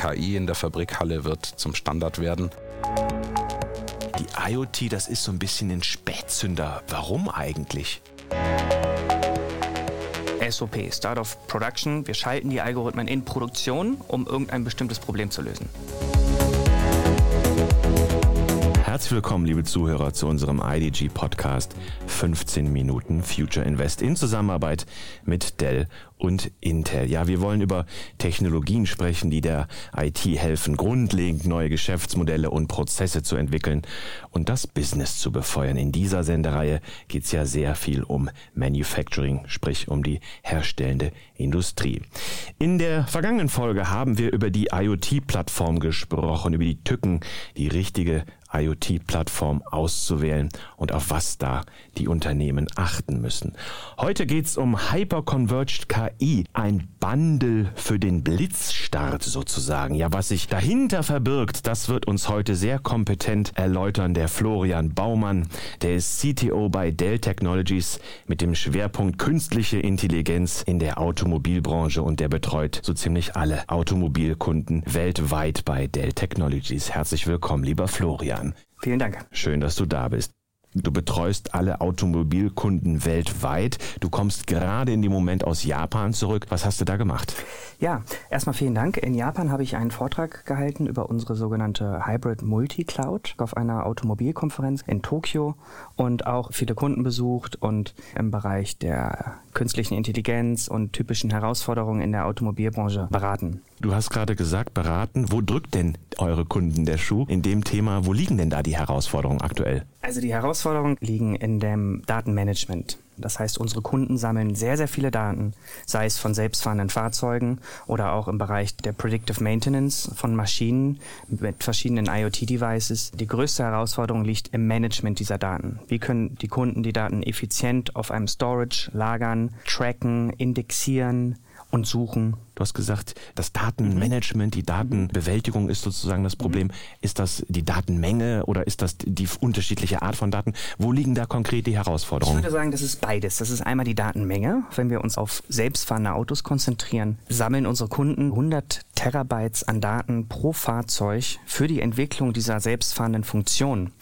KI in der Fabrikhalle wird zum Standard werden. Die IoT, das ist so ein bisschen ein Spätzünder. Warum eigentlich? SOP, Start of Production. Wir schalten die Algorithmen in Produktion, um irgendein bestimmtes Problem zu lösen. Herzlich willkommen, liebe Zuhörer, zu unserem IDG Podcast 15 Minuten Future Invest in Zusammenarbeit mit Dell und Intel. Ja, wir wollen über Technologien sprechen, die der IT helfen, grundlegend neue Geschäftsmodelle und Prozesse zu entwickeln und das Business zu befeuern. In dieser Sendereihe geht es ja sehr viel um Manufacturing, sprich um die herstellende Industrie. In der vergangenen Folge haben wir über die IoT-Plattform gesprochen, über die Tücken, die richtige IoT-Plattform auszuwählen und auf was da die Unternehmen achten müssen. Heute geht's um Hyperconverged KI, ein Bundle für den Blitzstart sozusagen. Ja, was sich dahinter verbirgt, das wird uns heute sehr kompetent erläutern der Florian Baumann. Der ist CTO bei Dell Technologies mit dem Schwerpunkt künstliche Intelligenz in der Automobilbranche und der betreut so ziemlich alle Automobilkunden weltweit bei Dell Technologies. Herzlich willkommen, lieber Florian. Vielen Dank. Schön, dass du da bist. Du betreust alle Automobilkunden weltweit. Du kommst gerade in dem Moment aus Japan zurück. Was hast du da gemacht? Ja, erstmal vielen Dank. In Japan habe ich einen Vortrag gehalten über unsere sogenannte Hybrid Multi-Cloud auf einer Automobilkonferenz in Tokio und auch viele Kunden besucht und im Bereich der künstlichen Intelligenz und typischen Herausforderungen in der Automobilbranche beraten. Du hast gerade gesagt, beraten. Wo drückt denn eure Kunden der Schuh in dem Thema? Wo liegen denn da die Herausforderungen aktuell? Also die Herausforderungen liegen in dem Datenmanagement. Das heißt, unsere Kunden sammeln sehr, sehr viele Daten, sei es von selbstfahrenden Fahrzeugen oder auch im Bereich der Predictive Maintenance von Maschinen mit verschiedenen IoT-Devices. Die größte Herausforderung liegt im Management dieser Daten. Wie können die Kunden die Daten effizient auf einem Storage lagern, tracken, indexieren und suchen Du hast gesagt, das Datenmanagement, die Datenbewältigung ist sozusagen das Problem. Ist das die Datenmenge oder ist das die unterschiedliche Art von Daten? Wo liegen da konkret die Herausforderungen? Ich würde sagen, das ist beides. Das ist einmal die Datenmenge. Wenn wir uns auf selbstfahrende Autos konzentrieren, sammeln unsere Kunden 100 Terabytes an Daten pro Fahrzeug für die Entwicklung dieser selbstfahrenden Funktion.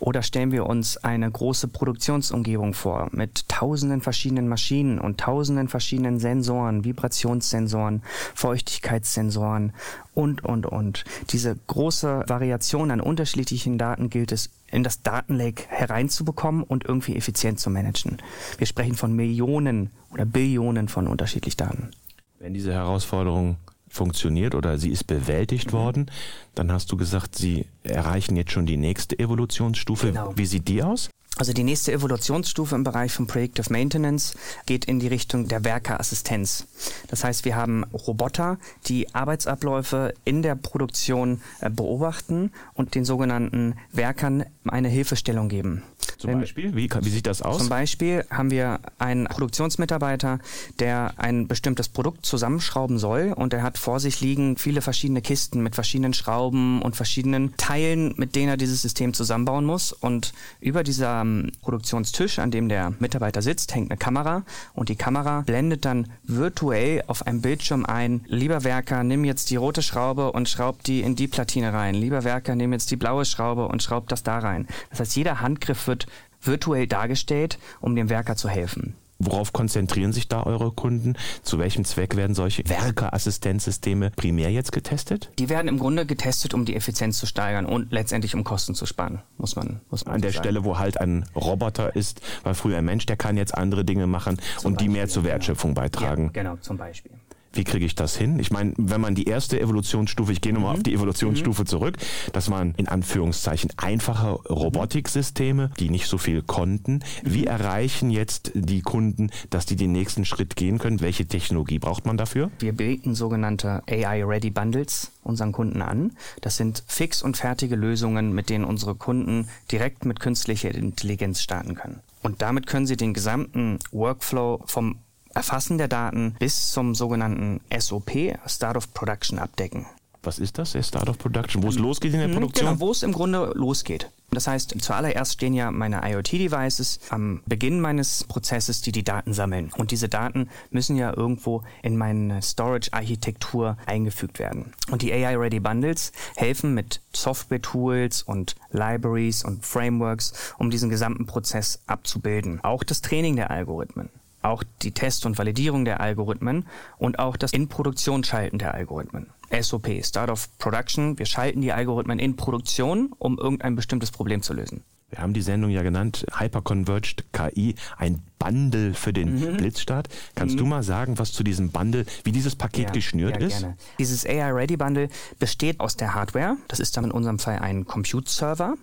Oder stellen wir uns eine große Produktionsumgebung vor mit tausenden verschiedenen Maschinen und tausenden verschiedenen Sensoren, Vibrationssensoren, Feuchtigkeitssensoren und, und, und. Diese große Variation an unterschiedlichen Daten gilt es in das Datenlake hereinzubekommen und irgendwie effizient zu managen. Wir sprechen von Millionen oder Billionen von unterschiedlichen Daten. Wenn diese Herausforderung funktioniert oder sie ist bewältigt mhm. worden, dann hast du gesagt, sie erreichen jetzt schon die nächste Evolutionsstufe. Genau. Wie sieht die aus? Also die nächste Evolutionsstufe im Bereich von Predictive Maintenance geht in die Richtung der Werkerassistenz. Das heißt, wir haben Roboter, die Arbeitsabläufe in der Produktion äh, beobachten und den sogenannten Werkern eine Hilfestellung geben. Zum Beispiel? Wie, wie sieht das aus? Zum Beispiel haben wir einen Produktionsmitarbeiter, der ein bestimmtes Produkt zusammenschrauben soll und er hat vor sich liegen viele verschiedene Kisten mit verschiedenen Schrauben und verschiedenen Teilen, mit denen er dieses System zusammenbauen muss. Und über dieser am Produktionstisch, an dem der Mitarbeiter sitzt, hängt eine Kamera und die Kamera blendet dann virtuell auf einem Bildschirm ein, lieber Werker, nimm jetzt die rote Schraube und schraub die in die Platine rein. Lieber Werker, nimm jetzt die blaue Schraube und schraub das da rein. Das heißt, jeder Handgriff wird virtuell dargestellt, um dem Werker zu helfen. Worauf konzentrieren sich da eure Kunden? Zu welchem Zweck werden solche Werkerassistenzsysteme primär jetzt getestet? Die werden im Grunde getestet, um die Effizienz zu steigern und letztendlich um Kosten zu sparen, muss man, muss man An der sagen. Stelle, wo halt ein Roboter ist, weil früher ein Mensch, der kann jetzt andere Dinge machen zum und Beispiel, die mehr zur Wertschöpfung genau. beitragen. Ja, genau, zum Beispiel. Wie kriege ich das hin? Ich meine, wenn man die erste Evolutionsstufe, ich gehe nochmal mhm. auf die Evolutionsstufe mhm. zurück, dass man in Anführungszeichen einfache Robotiksysteme, die nicht so viel konnten, wie mhm. erreichen jetzt die Kunden, dass die den nächsten Schritt gehen können? Welche Technologie braucht man dafür? Wir bieten sogenannte AI-Ready Bundles unseren Kunden an. Das sind fix und fertige Lösungen, mit denen unsere Kunden direkt mit künstlicher Intelligenz starten können. Und damit können sie den gesamten Workflow vom Erfassen der Daten bis zum sogenannten SOP, Start of Production, abdecken. Was ist das, der Start of Production? Wo es losgeht in der Mhm, Produktion? Genau, wo es im Grunde losgeht. Das heißt, zuallererst stehen ja meine IoT-Devices am Beginn meines Prozesses, die die Daten sammeln. Und diese Daten müssen ja irgendwo in meine Storage-Architektur eingefügt werden. Und die AI-Ready Bundles helfen mit Software-Tools und Libraries und Frameworks, um diesen gesamten Prozess abzubilden. Auch das Training der Algorithmen auch die Test- und Validierung der Algorithmen und auch das In-Produktion-Schalten der Algorithmen. SOP, Start of Production. Wir schalten die Algorithmen in Produktion, um irgendein bestimmtes Problem zu lösen. Wir haben die Sendung ja genannt, Hyperconverged KI, ein Bundle für den Mhm. Blitzstart. Kannst du mal sagen, was zu diesem Bundle, wie dieses Paket geschnürt ja, ist? Gerne. Dieses AI Ready Bundle besteht aus der Hardware. Das ist dann in unserem Fall ein Compute-Server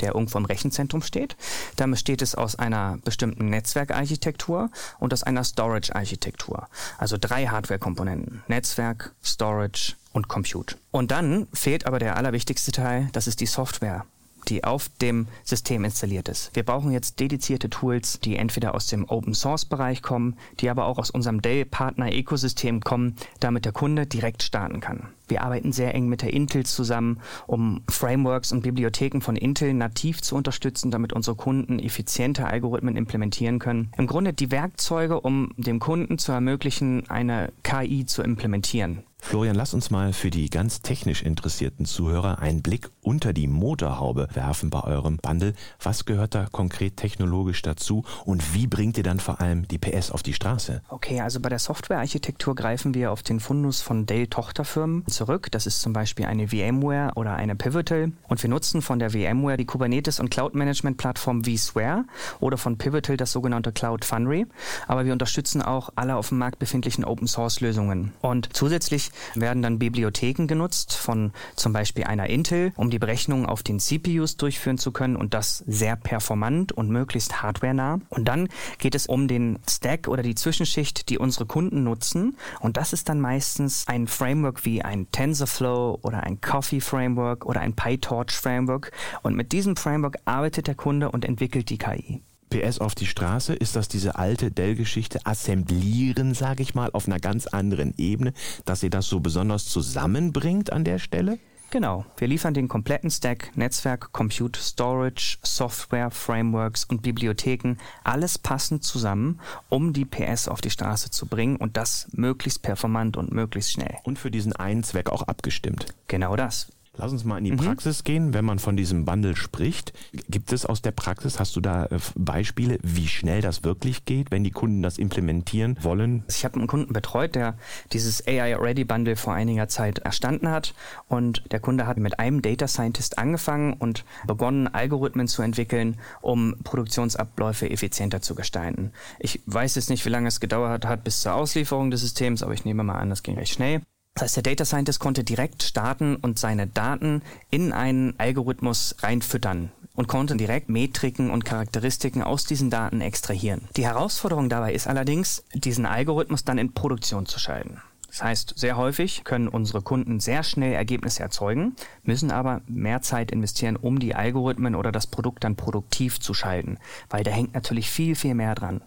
der irgendwo im Rechenzentrum steht. Dann besteht es aus einer bestimmten Netzwerkarchitektur und aus einer Storage-Architektur. Also drei Hardware-Komponenten. Netzwerk, Storage und Compute. Und dann fehlt aber der allerwichtigste Teil, das ist die Software die auf dem System installiert ist. Wir brauchen jetzt dedizierte Tools, die entweder aus dem Open Source Bereich kommen, die aber auch aus unserem Dell Partner Ökosystem kommen, damit der Kunde direkt starten kann. Wir arbeiten sehr eng mit der Intel zusammen, um Frameworks und Bibliotheken von Intel nativ zu unterstützen, damit unsere Kunden effiziente Algorithmen implementieren können. Im Grunde die Werkzeuge, um dem Kunden zu ermöglichen, eine KI zu implementieren. Florian, lass uns mal für die ganz technisch interessierten Zuhörer einen Blick unter die Motorhaube werfen bei eurem Bundle. Was gehört da konkret technologisch dazu und wie bringt ihr dann vor allem die PS auf die Straße? Okay, also bei der Softwarearchitektur greifen wir auf den Fundus von Dell-Tochterfirmen zurück. Das ist zum Beispiel eine VMware oder eine Pivotal. Und wir nutzen von der VMware die Kubernetes- und Cloud-Management-Plattform vSphere oder von Pivotal das sogenannte Cloud Foundry. Aber wir unterstützen auch alle auf dem Markt befindlichen Open-Source-Lösungen. Und zusätzlich werden dann Bibliotheken genutzt von zum Beispiel einer Intel, um die Berechnungen auf den CPUs durchführen zu können und das sehr performant und möglichst hardwarenah. Und dann geht es um den Stack oder die Zwischenschicht, die unsere Kunden nutzen. Und das ist dann meistens ein Framework wie ein TensorFlow oder ein Coffee Framework oder ein PyTorch Framework. Und mit diesem Framework arbeitet der Kunde und entwickelt die KI. PS auf die Straße, ist das diese alte Dell-Geschichte, assemblieren, sage ich mal, auf einer ganz anderen Ebene, dass ihr das so besonders zusammenbringt an der Stelle? Genau, wir liefern den kompletten Stack, Netzwerk, Compute, Storage, Software, Frameworks und Bibliotheken, alles passend zusammen, um die PS auf die Straße zu bringen und das möglichst performant und möglichst schnell. Und für diesen einen Zweck auch abgestimmt. Genau das. Lass uns mal in die mhm. Praxis gehen, wenn man von diesem Bundle spricht. Gibt es aus der Praxis, hast du da äh, Beispiele, wie schnell das wirklich geht, wenn die Kunden das implementieren wollen? Ich habe einen Kunden betreut, der dieses AI Ready Bundle vor einiger Zeit erstanden hat und der Kunde hat mit einem Data Scientist angefangen und begonnen, Algorithmen zu entwickeln, um Produktionsabläufe effizienter zu gestalten. Ich weiß jetzt nicht, wie lange es gedauert hat bis zur Auslieferung des Systems, aber ich nehme mal an, das ging recht schnell. Das heißt, der Data Scientist konnte direkt starten und seine Daten in einen Algorithmus reinfüttern und konnte direkt Metriken und Charakteristiken aus diesen Daten extrahieren. Die Herausforderung dabei ist allerdings, diesen Algorithmus dann in Produktion zu schalten. Das heißt, sehr häufig können unsere Kunden sehr schnell Ergebnisse erzeugen, müssen aber mehr Zeit investieren, um die Algorithmen oder das Produkt dann produktiv zu schalten, weil da hängt natürlich viel, viel mehr dran.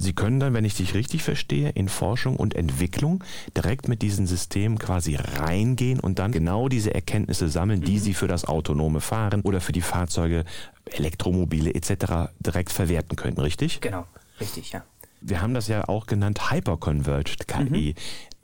Sie können dann, wenn ich dich richtig verstehe, in Forschung und Entwicklung direkt mit diesen Systemen quasi reingehen und dann genau diese Erkenntnisse sammeln, die mhm. Sie für das autonome Fahren oder für die Fahrzeuge, Elektromobile etc. direkt verwerten können, richtig? Genau, richtig, ja. Wir haben das ja auch genannt Hyperconverged KI. Mhm.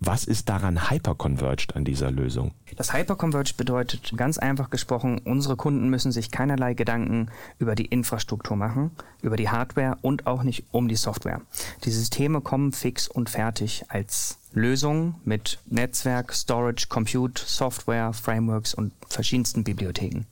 Was ist daran hyperconverged an dieser Lösung? Das Hyperconverged bedeutet ganz einfach gesprochen, unsere Kunden müssen sich keinerlei Gedanken über die Infrastruktur machen, über die Hardware und auch nicht um die Software. Die Systeme kommen fix und fertig als Lösung mit Netzwerk, Storage, Compute, Software, Frameworks und verschiedensten Bibliotheken.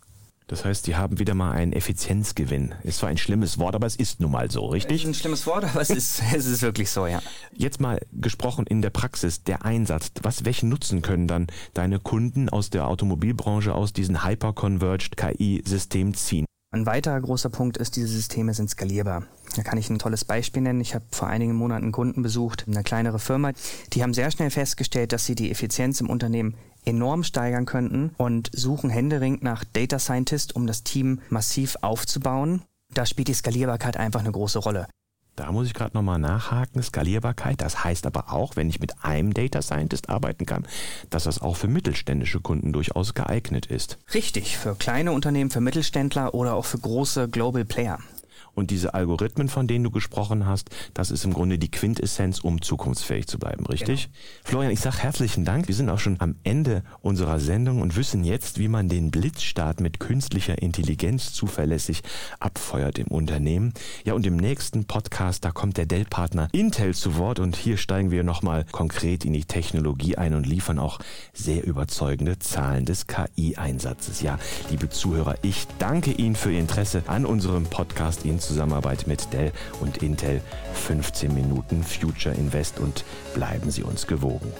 Das heißt, die haben wieder mal einen Effizienzgewinn. Ist zwar ein schlimmes Wort, aber es ist nun mal so, richtig? Es ist ein schlimmes Wort, aber es ist, es ist wirklich so, ja. Jetzt mal gesprochen in der Praxis, der Einsatz. Was, welchen Nutzen können dann deine Kunden aus der Automobilbranche aus diesem Hyper-Converged KI-System ziehen? Ein weiterer großer Punkt ist, diese Systeme sind skalierbar. Da kann ich ein tolles Beispiel nennen. Ich habe vor einigen Monaten Kunden besucht, eine kleinere Firma. Die haben sehr schnell festgestellt, dass sie die Effizienz im Unternehmen enorm steigern könnten und suchen händeringend nach Data Scientist, um das Team massiv aufzubauen. Da spielt die Skalierbarkeit einfach eine große Rolle. Da muss ich gerade nochmal nachhaken. Skalierbarkeit, das heißt aber auch, wenn ich mit einem Data Scientist arbeiten kann, dass das auch für mittelständische Kunden durchaus geeignet ist. Richtig, für kleine Unternehmen, für Mittelständler oder auch für große Global Player. Und diese Algorithmen, von denen du gesprochen hast, das ist im Grunde die Quintessenz, um zukunftsfähig zu bleiben, richtig? Genau. Florian, ich sage herzlichen Dank. Wir sind auch schon am Ende unserer Sendung und wissen jetzt, wie man den Blitzstart mit künstlicher Intelligenz zuverlässig abfeuert im Unternehmen. Ja, und im nächsten Podcast, da kommt der Dell-Partner Intel zu Wort und hier steigen wir nochmal konkret in die Technologie ein und liefern auch sehr überzeugende Zahlen des KI-Einsatzes. Ja, liebe Zuhörer, ich danke Ihnen für Ihr Interesse an unserem Podcast. Ihnen Zusammenarbeit mit Dell und Intel 15 Minuten Future Invest und bleiben Sie uns gewogen.